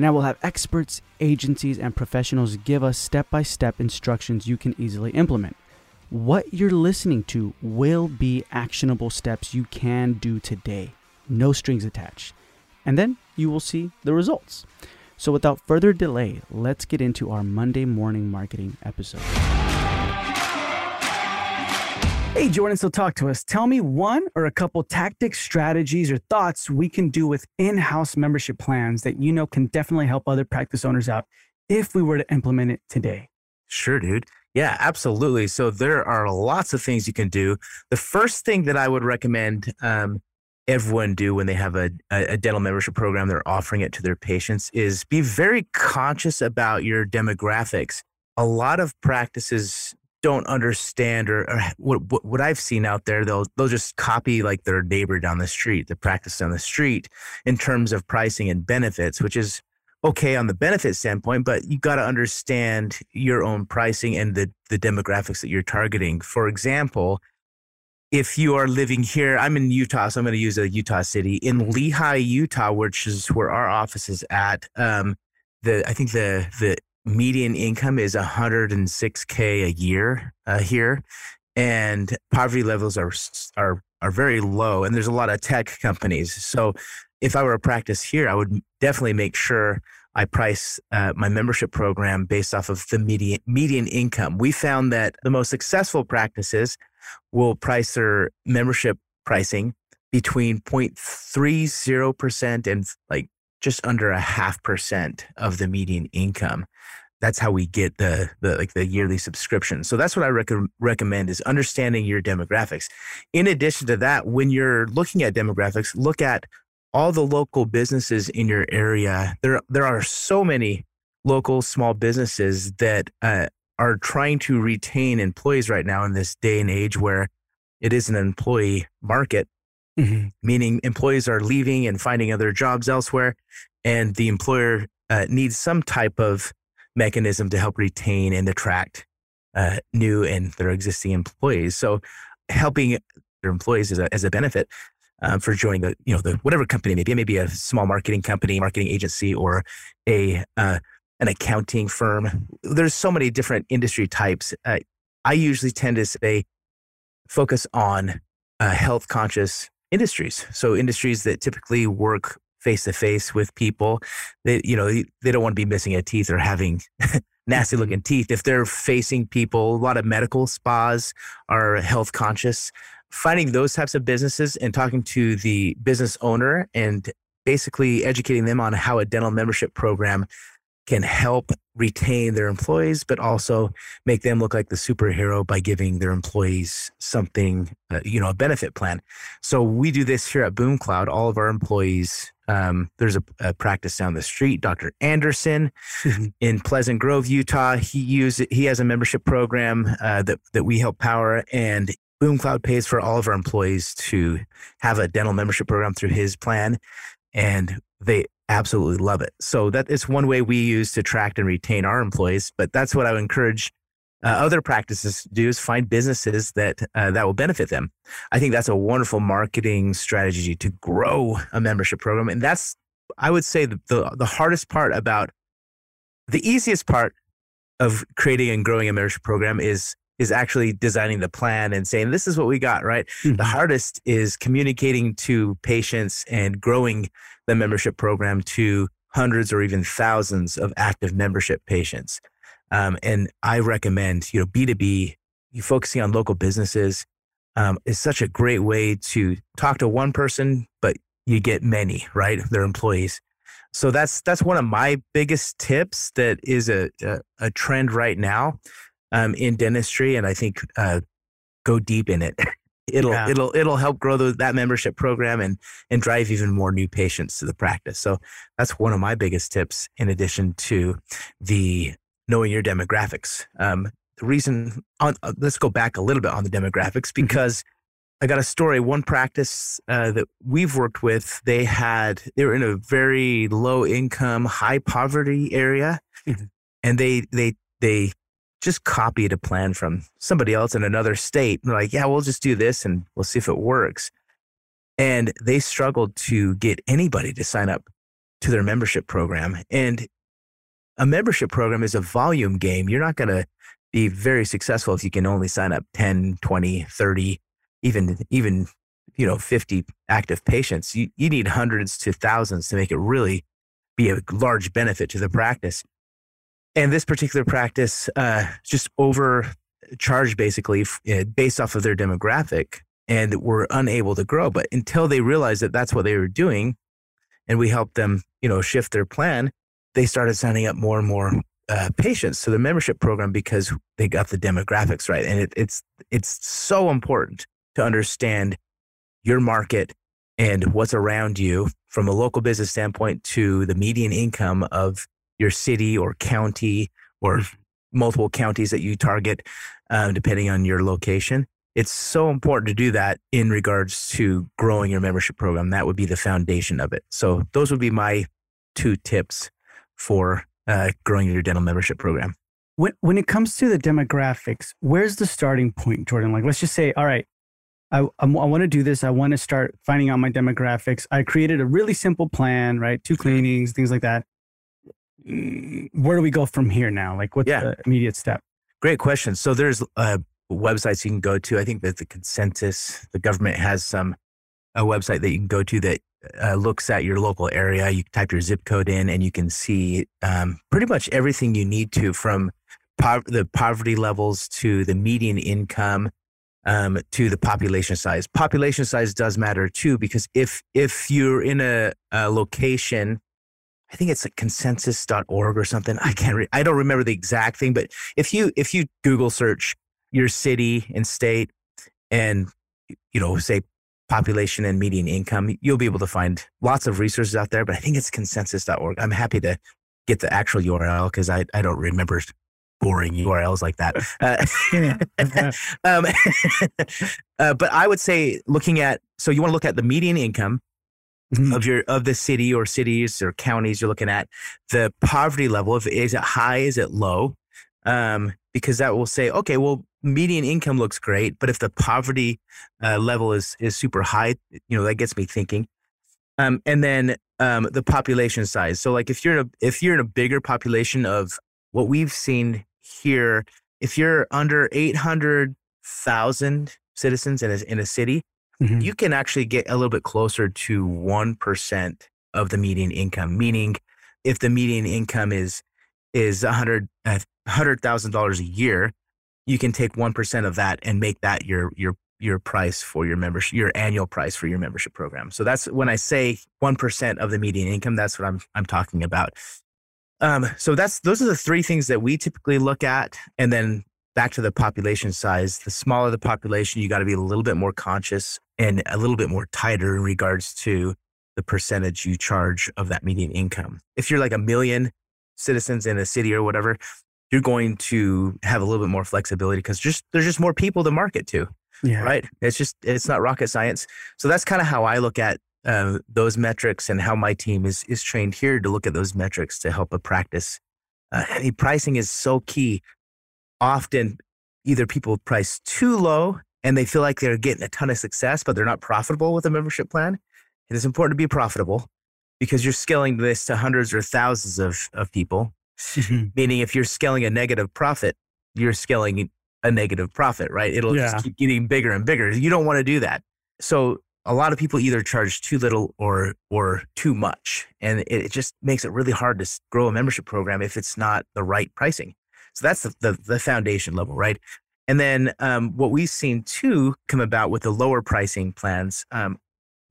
And I will have experts, agencies, and professionals give us step by step instructions you can easily implement. What you're listening to will be actionable steps you can do today, no strings attached. And then you will see the results. So, without further delay, let's get into our Monday morning marketing episode. Hey, Jordon, so talk to us. Tell me one or a couple tactics, strategies, or thoughts we can do with in house membership plans that you know can definitely help other practice owners out if we were to implement it today. Sure, dude. Yeah, absolutely. So there are lots of things you can do. The first thing that I would recommend um, everyone do when they have a, a dental membership program, they're offering it to their patients, is be very conscious about your demographics. A lot of practices don't understand or, or what, what I've seen out there, they'll they'll just copy like their neighbor down the street, the practice down the street in terms of pricing and benefits, which is okay on the benefit standpoint, but you got to understand your own pricing and the the demographics that you're targeting. For example, if you are living here, I'm in Utah, so I'm going to use a Utah city in Lehi, Utah, which is where our office is at. Um, the I think the the median income is 106k a year uh, here, and poverty levels are are are very low. And there's a lot of tech companies. So if I were a practice here, I would definitely make sure I price uh, my membership program based off of the median median income. We found that the most successful practices will price their membership pricing between 0.30% and like just under a half percent of the median income. That's how we get the, the like the yearly subscription. So that's what I rec- recommend is understanding your demographics. In addition to that, when you're looking at demographics, look at all the local businesses in your area. There there are so many local small businesses that uh, are trying to retain employees right now in this day and age where it is an employee market mm-hmm. meaning employees are leaving and finding other jobs elsewhere, and the employer uh, needs some type of mechanism to help retain and attract uh, new and their existing employees. So, helping their employees as a, as a benefit uh, for joining the you know the whatever company maybe it may be a small marketing company, marketing agency, or a uh, an accounting firm. There's so many different industry types. Uh, I usually tend to say focus on uh, health conscious industries. So industries that typically work face to face with people, they you know they don't want to be missing a teeth or having nasty mm-hmm. looking teeth. If they're facing people, a lot of medical spas are health conscious. Finding those types of businesses and talking to the business owner and basically educating them on how a dental membership program can help retain their employees, but also make them look like the superhero by giving their employees something, uh, you know, a benefit plan. So we do this here at Boom Cloud. All of our employees, um, there's a, a, practice down the street, Dr. Anderson in Pleasant Grove, Utah. He uses he has a membership program uh, that that we help power, and Boom Cloud pays for all of our employees to have a dental membership program through his plan. And they absolutely love it. So that is one way we use to attract and retain our employees. But that's what I would encourage uh, other practices to do is find businesses that uh, that will benefit them. I think that's a wonderful marketing strategy to grow a membership program, and that's I would say the the, the hardest part about the easiest part of creating and growing a membership program is is actually designing the plan and saying this is what we got right mm-hmm. the hardest is communicating to patients and growing the membership program to hundreds or even thousands of active membership patients. Um, and I recommend, you know, B2B, you focusing on local businesses um, is such a great way to talk to one person, but you get many, right? Their employees. So that's that's one of my biggest tips. That is a a, a trend right now um, in dentistry, and I think uh, go deep in it. it'll yeah. it'll it'll help grow the, that membership program and and drive even more new patients to the practice. So that's one of my biggest tips. In addition to the knowing your demographics, um, the reason on, uh, let's go back a little bit on the demographics Mm-hmm. because I got a story. One practice uh, that we've worked with, they had they were in a very low income, high poverty area, Mhm. and they they they just copied a plan from somebody else in another state. Like, yeah, we'll just do this and we'll see if it works. And they struggled to get anybody to sign up to their membership program. And a membership program is a volume game. You're not going to be very successful if you can only sign up 10, 20, 30, even, even, you know, 50 active patients. You, you need hundreds to thousands to make it really be a large benefit to the practice. And this particular practice uh, just overcharged basically uh, based off of their demographic and were unable to grow. But until they realized that that's what they were doing, and we helped them, you know, shift their plan, they started signing up more and more uh, patients to the membership program because they got the demographics right. And it, it's it's so important to understand your market and what's around you from a local business standpoint to the median income of your city or county or multiple counties that you target, uh, depending on your location. It's so important to do that in regards to growing your membership program. That would be the foundation of it. So those would be my two tips for uh, growing your dental membership program. When, when it comes to the demographics, where's the starting point, Jordon? Like, let's just say, all right, I, I want to do this. I want to start finding out my demographics. I created a really simple plan, right? Two cleanings, things like that. Where do we go from here now? Like, what's Yeah. the immediate step? Great question. So there's uh, websites you can go to. I think that the consensus, the government has some a website that you can go to that uh, looks at your local area. You type your zip code in, and you can see um, pretty much everything you need to from po- the poverty levels to the median income um, to the population size. Population size does matter too because if if you're in a, a location I think it's like consensus.org or something. I can't, re- I don't remember the exact thing, but if you, if you Google search your city and state and, you know, say population and median income, you'll be able to find lots of resources out there, but I think it's consensus.org. I'm happy to get the actual URL because I, I don't remember boring URLs like that. Uh, um, uh, but I would say looking at, so you want to look at the median income Mhm. of your of the city or cities or counties you're looking at the poverty level if is it high is it low? Um, because that will say okay well median income looks great but if the poverty uh, level is is super high you know that gets me thinking. Um, and then um, the population size. So like if you're in a if you're in a bigger population of what we've seen here if you're under 800,000 citizens in a, in a city Mhm. you can actually get a little bit closer to 1% of the median income meaning if the median income is is 100 uh, $100,000 a year you can take 1% of that and make that your your your price for your membership your annual price for your membership program so that's when i say 1% of the median income that's what i'm i'm talking about um, so that's those are the three things that we typically look at and then back to the population size the smaller the population you got to be a little bit more conscious and a little bit more tighter in regards to the percentage you charge of that median income. If you're like a million citizens in a city or whatever, you're going to have a little bit more flexibility because just there's just more people to market to, Yeah. right? It's just it's not rocket science. So that's kind of how I look at uh, those metrics and how my team is is trained here to look at those metrics to help a practice. Uh, pricing is so key. Often, either people price too low and they feel like they're getting a ton of success, but they're not profitable with a membership plan. It is important to be profitable because you're scaling this to hundreds or thousands of, of people. Mhm. Meaning, if you're scaling a negative profit, you're scaling a negative profit, right? It'll Yeah. just keep getting bigger and bigger. You don't want to do that. So a lot of people either charge too little or or too much, and it, it just makes it really hard to grow a membership program if it's not the right pricing. So that's the the, the foundation level, right? And then um, what we've seen too come about with the lower pricing plans. Um,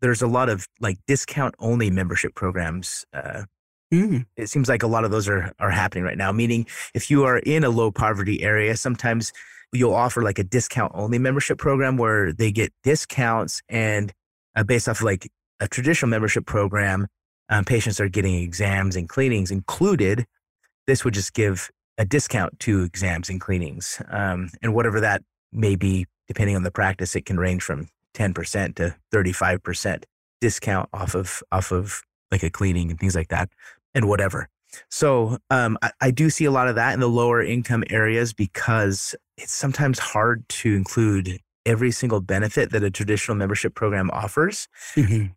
there's a lot of like discount only membership programs. Uh, Mm. it seems like a lot of those are are happening right now. Meaning, if you are in a low poverty area, sometimes you'll offer like a discount only membership program where they get discounts and uh, based off of like a traditional membership program, um, patients are getting exams and cleanings included. This would just give a discount to exams and cleanings. Um, and whatever that may be, depending on the practice, it can range from 10% to 35% discount off of, off of like a cleaning and things like that and whatever. So um, I, I, do see a lot of that in the lower income areas because it's sometimes hard to include every single benefit that a traditional membership program offers mm-hmm.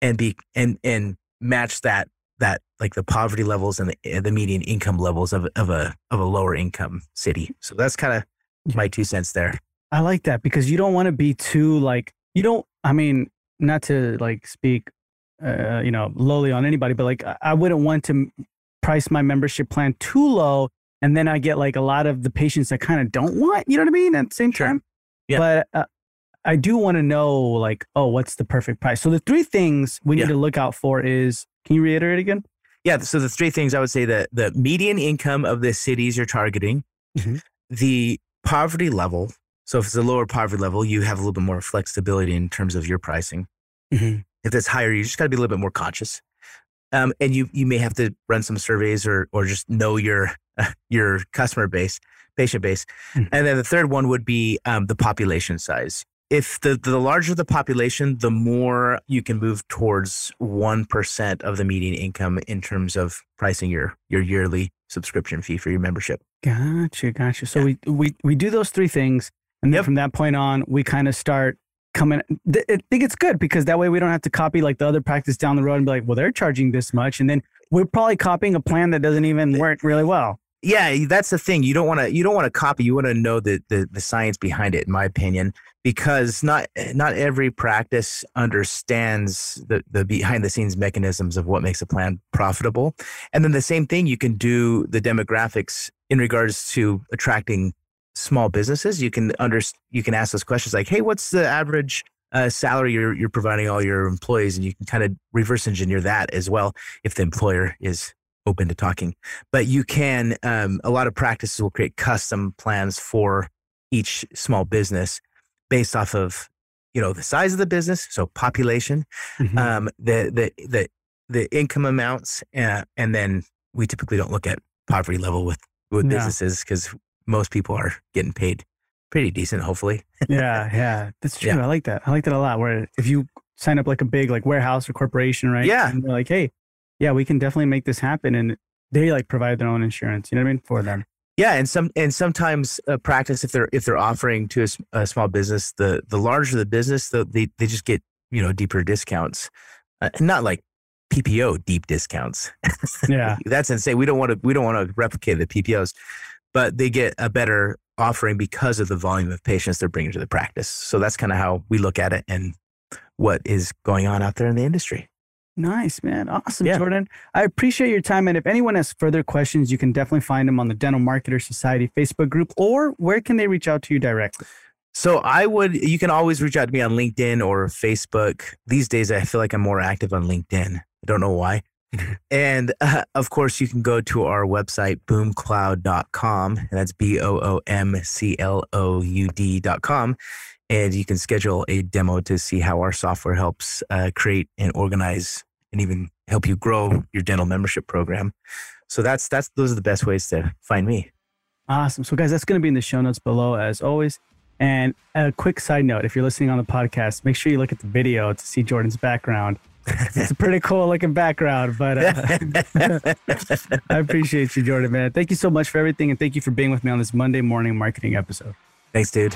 and be and and match that that like the poverty levels and the, the median income levels of, of a of a lower income city. So that's kind of my two cents there. I like that because you don't want to be too like you don't. I mean, not to like speak, uh, you know, lowly on anybody, but like I wouldn't want to price my membership plan too low, and then I get like a lot of the patients that kind of don't want. You know what I mean? At the same sure. time, yeah. But uh, I do want to know like, oh, what's the perfect price? So the three things we need to look out for is. Can you reiterate again? Yeah. So the three things I would say that the median income of the cities you're targeting, mm-hmm. the poverty level. So if it's a lower poverty level, you have a little bit more flexibility in terms of your pricing. Mm-hmm. If it's higher, you just got to be a little bit more conscious. Um, and you you may have to run some surveys or or just know your uh, your customer base, patient base. Mm-hmm. And then the third one would be um, the population size if the the larger the population, the more you can move towards one percent of the median income in terms of pricing your your yearly subscription fee for your membership. Gotcha, gotcha. So yeah. we we we do those three things, and then yep. from that point on, we kind of start coming. I think it's good because that way we don't have to copy like the other practice down the road and be like, well, they're charging this much, and then we're probably copying a plan that doesn't even work really well yeah that's the thing you don't want to you don't want to copy you want to know the, the the science behind it in my opinion because not not every practice understands the the behind the scenes mechanisms of what makes a plan profitable and then the same thing you can do the demographics in regards to attracting small businesses you can under you can ask those questions like hey what's the average uh, salary you're, you're providing all your employees? And you can kind of reverse engineer that as well if the employer is open to talking. But you can, um, a lot of practices will create custom plans for each small business based off of, you know, the size of the business, so population, mm-hmm. um, the, the, the, the income amounts, uh, and then we typically don't look at poverty level with, with yeah. businesses because most people are getting paid pretty decent, hopefully. yeah, yeah, that's true. Yeah. I like that. I like that a lot. Where if you sign up like a big like warehouse or corporation, right? Yeah, and they're like, hey, yeah, we can definitely make this happen. And they like provide their own insurance. You know what I mean for them. Yeah, and some and sometimes uh, practice if they're if they're offering to a, a, small business, the the larger the business, the, they they just get you know deeper discounts, uh, not like PPO deep discounts. Yeah, that's insane. We don't want to we don't want to replicate the PPOs, but they get a better offering because of the volume of patients they're bringing to the practice. So that's kind of how we look at it and what is going on out there in the industry. Nice, man. Awesome, yeah. Jordon. I appreciate your time. And if anyone has further questions, you can definitely find them on the Dental Marketer Society Facebook group, or where can they reach out to you directly? So I would, you can always reach out to me on LinkedIn or Facebook. These days, I feel like I'm more active on LinkedIn. I don't know why. and uh, of course, you can go to our website, boomcloud.com, and that's B O O M C L O U D.com and you can schedule a demo to see how our software helps uh, create and organize and even help you grow your dental membership program. So that's that's those are the best ways to find me. Awesome. So guys, that's going to be in the show notes below as always. And a quick side note, if you're listening on the podcast, make sure you look at the video to see Jordon's background. it's a pretty cool looking background, but uh, I appreciate you, Jordon, man. Thank you so much for everything. And thank you for being with me on this Monday morning marketing episode. Thanks, dude.